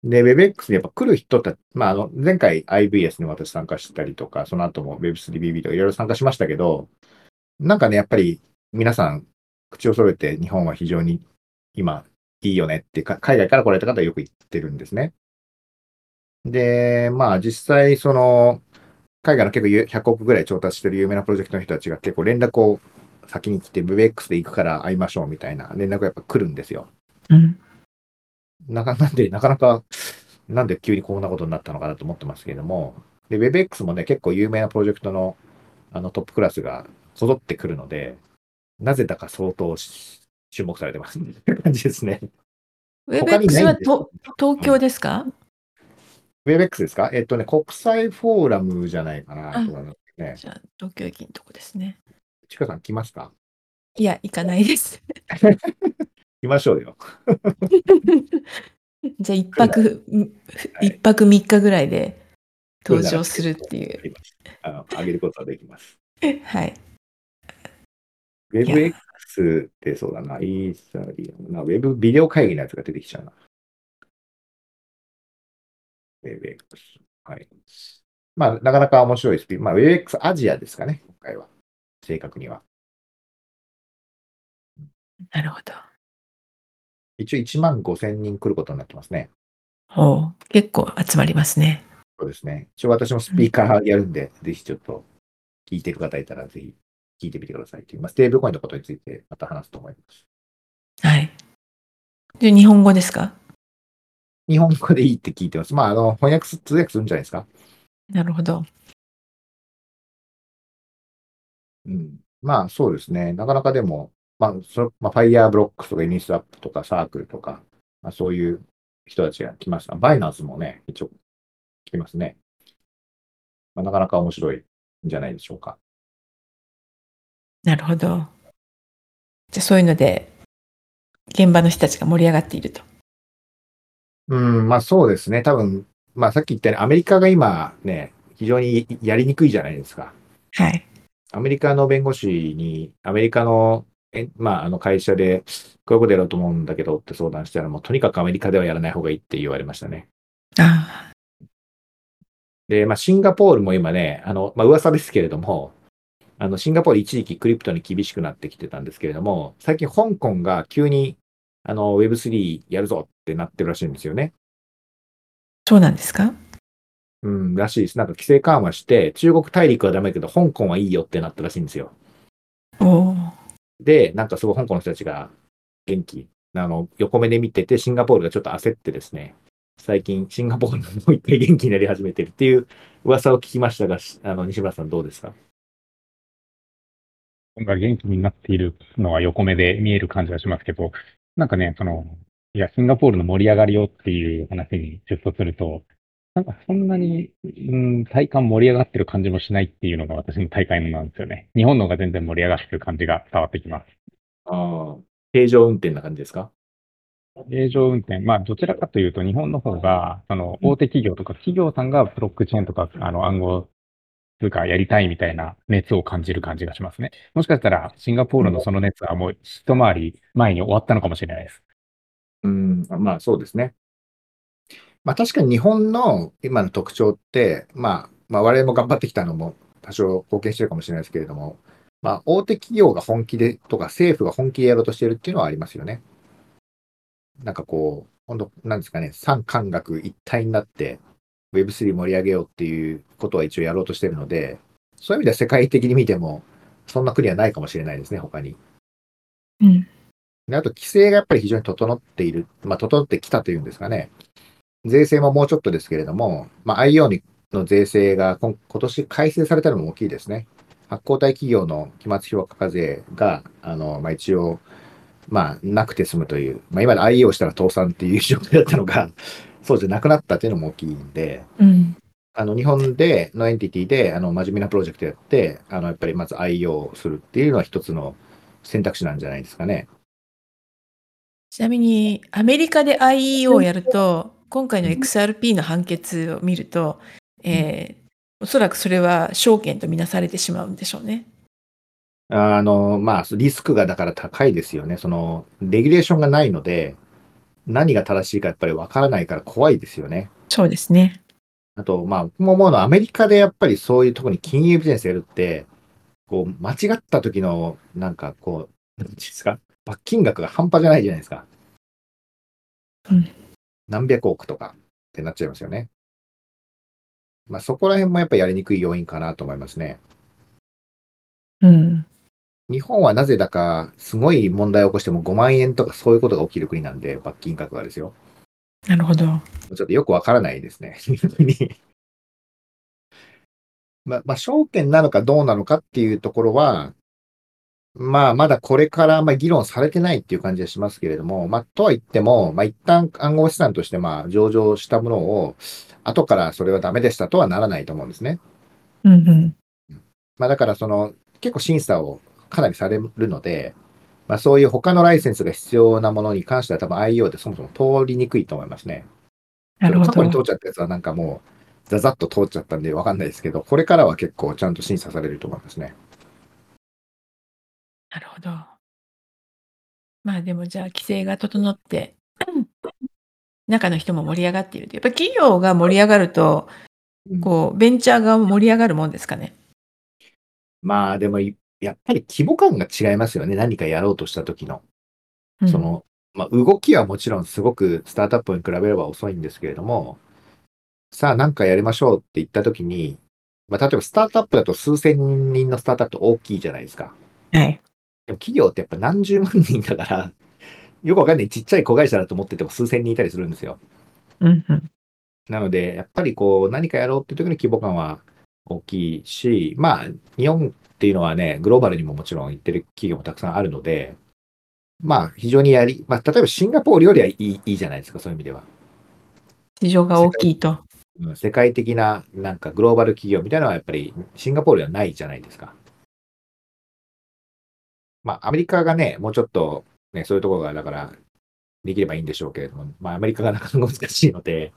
Speaker 2: で、WebX にやっぱ来る人って、まあ、あの、前回 IBS に私参加したりとか、その後も Web3BB とかいろいろ参加しましたけど、なんかね、やっぱり皆さん口を揃えて日本は非常に今いいよねってか、海外から来られた方はよく言ってるんですね。で、まあ実際その、海外の結構100億ぐらい調達してる有名なプロジェクトの人たちが結構連絡を先に来て WebX で行くから会いましょうみたいな連絡がやっぱ来るんですよ。
Speaker 1: うん。
Speaker 2: なか <laughs> なんで、なかなか、なんで急にこんなことになったのかなと思ってますけれども、で、WebX もね、結構有名なプロジェクトのあのトップクラスがこぞってくるので、なぜだか相当し注目されてます。<laughs> 感じですね。他にない
Speaker 1: WebX
Speaker 2: んです
Speaker 1: はと東京ですか、
Speaker 2: WebX ですか？えっとね、国際フォーラムじゃないかな
Speaker 1: あ
Speaker 2: と思いますね。
Speaker 1: じゃあ、東京駅のとこですね。
Speaker 2: ちかさん来ますか？
Speaker 1: いや、行かないです。<laughs>
Speaker 2: 来ましょうよ。<laughs>
Speaker 1: じゃあ、一泊、
Speaker 2: はい
Speaker 1: 一泊三日ぐらいで登場するっていう。
Speaker 2: あの、あげることはできます。
Speaker 1: はい。
Speaker 2: WebX ってそうだな、イーサリアムな、ウェブビデオ会議のやつが出てきちゃうな。WebX。はい。まあ、なかなか面白いです。まあ、WebX アジアですかね、今回は。正確には。
Speaker 1: なるほど。
Speaker 2: 一応1万5千人来ることになってますね。
Speaker 1: おう結構集まりますね。
Speaker 2: そうですね。一応私もスピーカーやるんで、ぜひちょっと聞いてる方いたら、ぜひ聞いてみてくださいという、まあ、ステーブルコインのことについてまた話すと思います。
Speaker 1: はい。で、日本語ですか？
Speaker 2: 日本語でいいって聞いてます。まあ、あの、翻訳す、通訳するんじゃないですか？
Speaker 1: なるほど。
Speaker 2: うん。まあ、そうですね。なかなかでも、まあ、そまあ、ファイヤーブロックとかイニスアップとかサークルとか、まあ、そういう人たちが来ました。バイナンスもね、一応来ますね。まあ、なかなか面白いんじゃないでしょうか。
Speaker 1: なるほど。じゃあ、そういうので、現場の人たちが盛り上がっていると。
Speaker 2: うん、まあそうですね。多分、まあさっき言ったようにアメリカが今ね、非常にやりにくいじゃないですか。
Speaker 1: はい。
Speaker 2: アメリカの弁護士に、アメリカの、えまあ、あの会社で、こういうことやろうと思うんだけどって相談したら、もうとにかくアメリカではやらない方がいいって言われましたね。
Speaker 1: あ
Speaker 2: で、まあ、シンガポールも今ね、あの、まあ、噂ですけれども、あの、シンガポール一時期クリプトに厳しくなってきてたんですけれども、最近香港が急に、あの、Web3 やるぞってなってるらしいんですよね。
Speaker 1: そうなんですか？
Speaker 2: うん、らしいです。なんか規制緩和して、中国大陸はダメだけど、香港はいいよってなったらしいんですよ。
Speaker 1: おお。
Speaker 2: で、なんかすごい香港の人たちが元気、あの、横目で見てて、シンガポールがちょっと焦ってですね、最近、シンガポールももう一回元気になり始めてるっていう噂を聞きましたが、しあの、西村さんどうですか？
Speaker 3: が元気になっているのは横目で見える感じがしますけど、なんかね、その、いや、シンガポールの盛り上がりをっていう話にシフトすると、なんかそんなに、うん、体感盛り上がってる感じもしないっていうのが私の体感なんですよね。日本の方が全然盛り上がってる感じが伝わってきます。
Speaker 2: ああ。平常運転な感じですか？
Speaker 3: 正常運転、まあ、どちらかというと、日本の方が、その、大手企業とか企業さんがブロックチェーンとか、あの、暗号通貨やりたいみたいな熱を感じる感じがしますね。もしかしたら、シンガポールのその熱はもう一回り前に終わったのかもしれないです。
Speaker 2: うん、まあそうですね。まあ確かに日本の今の特徴って、まあ、まあ我々も頑張ってきたのも多少貢献してるかもしれないですけれども、まあ大手企業が本気でとか政府が本気でやろうとしてるっていうのはありますよね。なんかこう、本当なんですかね、三官学一体になって Web3 盛り上げようっていうことは一応やろうとしてるので、そういう意味では世界的に見ても、そんな国はないかもしれないですね、他に。
Speaker 1: うん。
Speaker 2: であと、規制がやっぱり非常に整っている、まあ、整ってきたというんですかね。税制ももうちょっとですけれども、まあ、IO の税制が今今年改正されたのも大きいですね。発行体企業の期末評価課税が、あの、まあ、一応、まあ、なくて済むという、まあ、今まで IO したら倒産っていう状況だったのが、そうじゃなくなったっていうのも大きいんで、
Speaker 1: うん、
Speaker 2: あの日本でのエンティティであの真面目なプロジェクトやって、あのやっぱりまず愛用するっていうのは一つの選択肢なんじゃないですかね。
Speaker 1: ちなみに、アメリカで IEO をやると、今回の XRP の判決を見ると、えー、おそらくそれは証券とみなされてしまうんでしょうね。
Speaker 2: あの、まあ、リスクがだから高いですよね。その、レギュレーションがないので、何が正しいかやっぱりわからないから怖いですよね。
Speaker 1: そうですね。
Speaker 2: あと、まあ、僕も思うのはアメリカでやっぱりそういうところに金融ビジネスやるって、こう、間違った時の、なんかこう、何ですか？罰金額が半端じゃないじゃないですか。
Speaker 1: うん。
Speaker 2: 何百億とかってなっちゃいますよね。まあ、そこら辺もやっぱりやりにくい要因かなと思いますね。
Speaker 1: うん。
Speaker 2: 日本はなぜだか、すごい問題を起こしても5万円とかそういうことが起きる国なんで、罰金額がですよ。
Speaker 1: なるほど。
Speaker 2: ちょっとよくわからないですね。<laughs> ままあ、証券なのかどうなのかっていうところは、まあ、まだこれからまあ議論されてないっていう感じはしますけれども、まあ、とは言っても、まあ、一旦暗号資産としてまあ上場したものを、後からそれはダメでしたとはならないと思うんですね。
Speaker 1: うんうん。
Speaker 2: まあ、だからその、結構審査をかなりされるので、まあ、そういう他のライセンスが必要なものに関しては多分 IO でそもそも通りにくいと思いますね。
Speaker 1: なるほど。
Speaker 2: 過去に通っちゃったやつはなんかもうザザッと通っちゃったんでわかんないですけど、これからは結構ちゃんと審査されると思いますね。
Speaker 1: なるほど。まあでもじゃあ規制が整って、<clears throat> 中の人も盛り上がっていると。やっぱ企業が盛り上がると、こう、ベンチャー側も盛り上がるもんですかね。
Speaker 2: まあでもやっぱり規模感が違いますよね。何かやろうとした時の。その、まあ、動きはもちろんすごくスタートアップに比べれば遅いんですけれども、さあ何かやりましょうって言った時に、まあ、例えばスタートアップだと数千人のスタートアップ大きいじゃないですか。
Speaker 1: はい。
Speaker 2: でも企業ってやっぱ何十万人だから、<laughs> よくわかんないちっちゃい子会社だと思ってても数千人いたりするんですよ。
Speaker 1: うんうん、
Speaker 2: なので、やっぱりこう何かやろうって時の規模感は大きいし、まあ、日本っていうのはね、グローバルにももちろん行ってる企業もたくさんあるので、まあ、非常にやり、まあ、例えばシンガポールよりはいいいいじゃないですか、そういう意味では。
Speaker 1: 市場が大きいと。
Speaker 2: 世界的な、なんかグローバル企業みたいなのはやっぱりシンガポールではないじゃないですか。まあ、アメリカがね、もうちょっと、ね、そういうところが、だから、できればいいんでしょうけれども、まあ、アメリカがなかなか難しいので、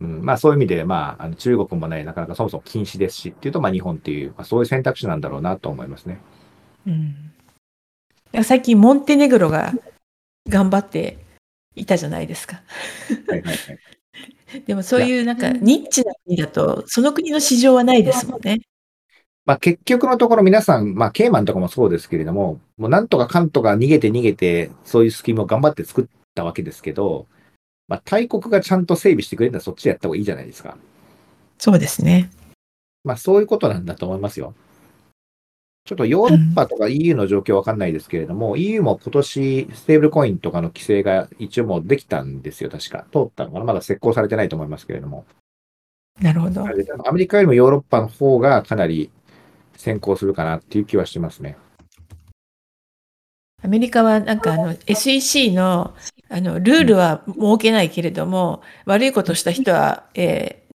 Speaker 2: うん、まあそういう意味で、まあ、あの中国もね、なかなかそもそも禁止ですしっていうと、まあ日本っていう、まあ、そういう選択肢なんだろうなと思いますね。
Speaker 1: うん、最近、モンテネグロが頑張っていたじゃないですか。
Speaker 2: はいはいはい。<laughs>
Speaker 1: でもそういうなんかニッチな国だと、その国の市場はないですもんね。
Speaker 2: まあ結局のところ皆さん、まあケイマンとかもそうですけれども、もうなんとかかんとか逃げて逃げて、そういうスキームを頑張って作ったわけですけど、まあ、大国がちゃんと整備してくれるならそっちでやった方がいいじゃないですか。
Speaker 1: そうですね。
Speaker 2: まあ、そういうことなんだと思いますよ。ちょっとヨーロッパとか EU の状況わかんないですけれども、うん、EU も今年ステーブルコインとかの規制が一応もうできたんですよ、確か。通ったのかなまだ施行されてないと思いますけれども。
Speaker 1: なるほど。
Speaker 2: アメリカよりもヨーロッパの方がかなり先行するかなっていう気はしますね。
Speaker 1: アメリカはなんかあの SEC のあのルールは設けないけれども、悪いことした人は、えー、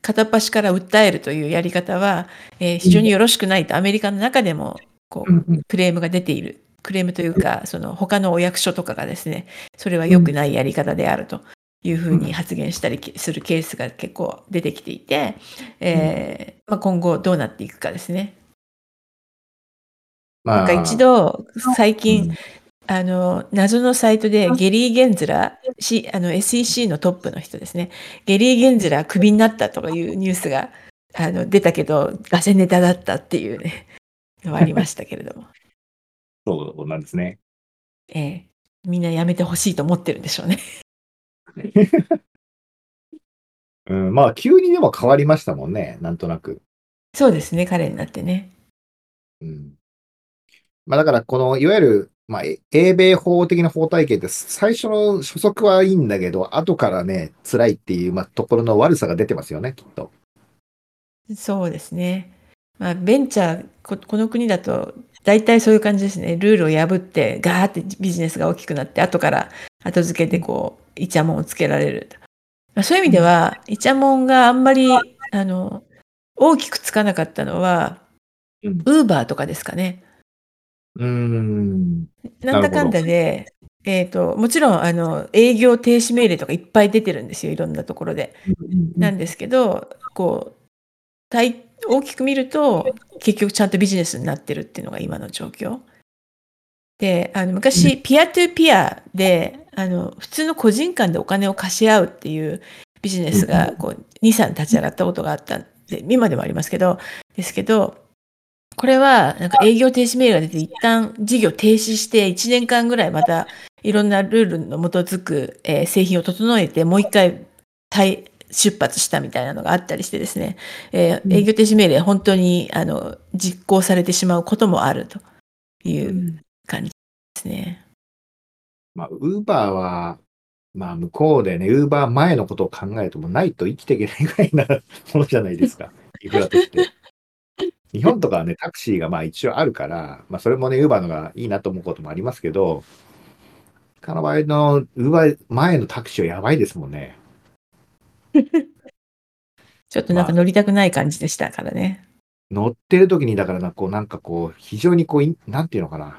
Speaker 1: 片っ端から訴えるというやり方は、えー、非常によろしくないとアメリカの中でもこうクレームが出ている。クレームというか、その他のお役所とかがですね、それは良くないやり方であるというふうに発言したりするケースが結構出てきていて、えーまあ、今後どうなっていくかですね。なんか一度最近、あの謎のサイトでゲリー・ゲンズラしあの SEC のトップの人ですねゲリー・ゲンズラクビになったとかいうニュースがあの出たけどガセネタだったっていうねのはありましたけれども
Speaker 2: そうなんですね。
Speaker 1: ええみんなやめてほしいと思ってるんでしょうね。<laughs>
Speaker 2: うん、まあ、急にでも変わりましたもんね、なんとなく。
Speaker 1: そうですね、彼になってね。
Speaker 2: うん。まあ、だから、この、いわゆる、まあ、え英米法的な法体系って、最初の初速はいいんだけど、後からね、辛いっていう、まあ、ところの悪さが出てますよね、きっと。
Speaker 1: そうですね。まあ、ベンチャーこ、この国だと、大体そういう感じですね。ルールを破って、ガーってビジネスが大きくなって、後から後付けでこう、イチャモンをつけられる。まあ、そういう意味では、イチャモンがあんまり、あの、大きくつかなかったのは、
Speaker 2: うん
Speaker 1: ウーバーとかですかね。
Speaker 2: うーん。
Speaker 1: なんだかんだで、えっ、と、もちろん、あの、営業停止命令とかいっぱい出てるんですよ、いろんなところで。なんですけど、こう、大大きく見ると、結局ちゃんとビジネスになってるっていうのが今の状況。で、あの昔、ピアトゥピアで、あの、普通の個人間でお金を貸し合うっていうビジネスが、こう、2、3立ち上がったことがあったんで、今でもありますけど、ですけど、これは、なんか営業停止命令が出て、一旦事業停止して、1年間ぐらいまた、いろんなルールの基づく、えー製品を整えて、もう一回、再出発したみたいなのがあったりしてですね、えー
Speaker 2: うん
Speaker 1: 営業停止命令、本当にあの実行されてしまうこともあるという感じですね。
Speaker 2: まあ、ウーバーは、まあ、向こうでね、ウーバー前のことを考えると、もうないと生きていけないぐらいなものじゃないですか、インフラとして。日本とかはね、タクシーがまあ一応あるから、まあ、それもね、ウーバーのがいいなと思うこともありますけど、他の場合のウーバー前のタクシーはやばいですもんね。<laughs>
Speaker 1: ちょっとなんか乗りたくない感じでしたからね。
Speaker 2: 乗ってる時に、だからな、こう、なんかこう、非常にこうい、なんていうのかな。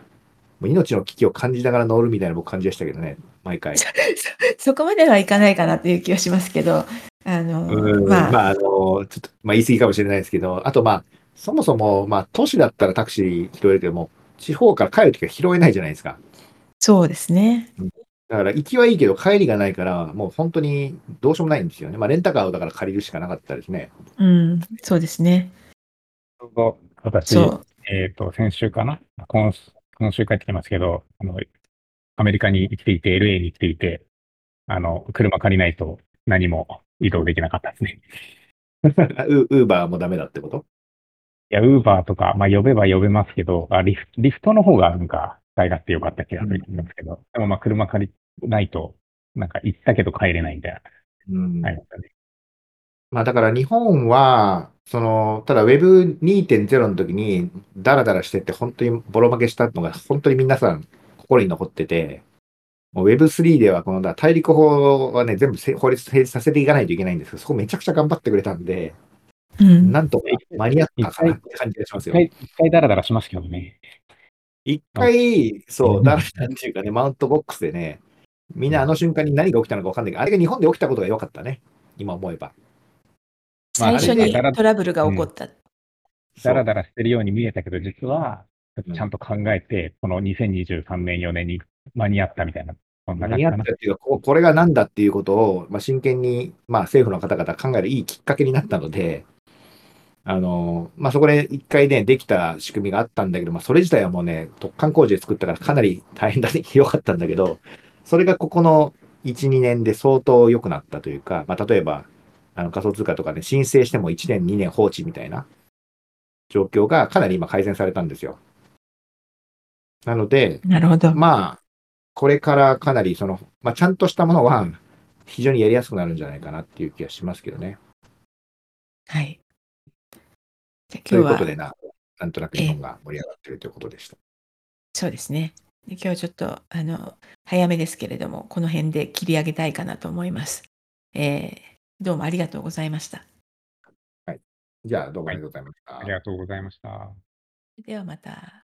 Speaker 2: もう命の危機を感じながら乗るみたいな僕感じでしたけどね、毎回。<laughs>
Speaker 1: そそこまではいかないかなという気がしますけど、あの、
Speaker 2: うん
Speaker 1: まあ、
Speaker 2: まあ、あの、ちょっと、まあ、言い過ぎかもしれないですけど、あと、まあ、そもそも、まあ、都市だったらタクシー拾えるけども、地方から帰るときは拾えないじゃないですか。
Speaker 1: そうですね。
Speaker 2: だから、行きはいいけど、帰りがないから、もう本当にどうしようもないんですよね。まあ、レンタカーをだから借りるしかなかったですね。
Speaker 1: うん、そうですね。
Speaker 3: ちょうど私、
Speaker 1: そう。
Speaker 3: えっ、と、先週かな？今今週帰ってきますけど、あの、アメリカに来ていて、LA に来ていて、あの、車借りないと何も移動できなかったですね。<laughs>
Speaker 2: あウウーバーもダメだってこと？
Speaker 3: いや、ウーバーとか、まあ呼べば呼べますけど、あリフリフトの方がなんか使い勝手良かった気がするんですけど、でもまあ車借りないと、なんか行ったけど帰れないみたいな、
Speaker 2: うん。
Speaker 3: ありま
Speaker 2: あ、だから日本は、その、ただ Web2.0 の時にダラダラしてって本当にボロ負けしたのが本当に皆さん心に残ってて、もう Web3 ではこのだ大陸法はね、全部せ法律成立させていかないといけないんですけど、そこめちゃくちゃ頑張ってくれたんで、
Speaker 1: うん。
Speaker 2: なんとか間に合ったかなって感じがしますよ。
Speaker 3: 一回、一回ダラダラしますけどね。
Speaker 2: 一回、そうう、
Speaker 3: ん
Speaker 2: ダラダラっていうかね、マウントボックスでね、みんなあの瞬間に何が起きたのか分かんないけど、あれが日本で起きたことが良かったね。今思えば。
Speaker 3: まあ
Speaker 1: 最初にトラブルが起こった。
Speaker 3: ダラダラしてるように見えたけど、実は、
Speaker 2: うん
Speaker 3: ちゃんと考えて、この2023年、4年に間に合ったみたいな、
Speaker 2: 間に合。ったっていうか、ここれが何だっていうことを、まあ、真剣に、まあ、政府の方々考えるいいきっかけになったので、あのまあ、そこで一回ね、できた仕組みがあったんだけど、まあ、それ自体はもうね、突貫工事で作ったからかなり大変だね、<laughs> 良かったんだけど、それがここの1、2年で相当良くなったというか、まあ、例えば、あの仮想通貨とかで申請しても1年、2年放置みたいな状況がかなり今改善されたんですよ。なので、
Speaker 1: なるほど。
Speaker 2: まあ、これからかなりその、まあ、ちゃんとしたものは非常にやりやすくなるんじゃないかなっていう気がしますけどね。
Speaker 1: はい。じゃあ
Speaker 2: という
Speaker 1: 今日は
Speaker 2: ことでな、なんとなく日本が盛り上がっているということでした。
Speaker 1: そうですね。で今日はちょっとあの早めですけれども、この辺で切り上げたいかなと思います。えーどうもありがとうございました。
Speaker 2: じゃあ、どうもありがとうございました。
Speaker 3: ありがとうございました。
Speaker 1: ではまた。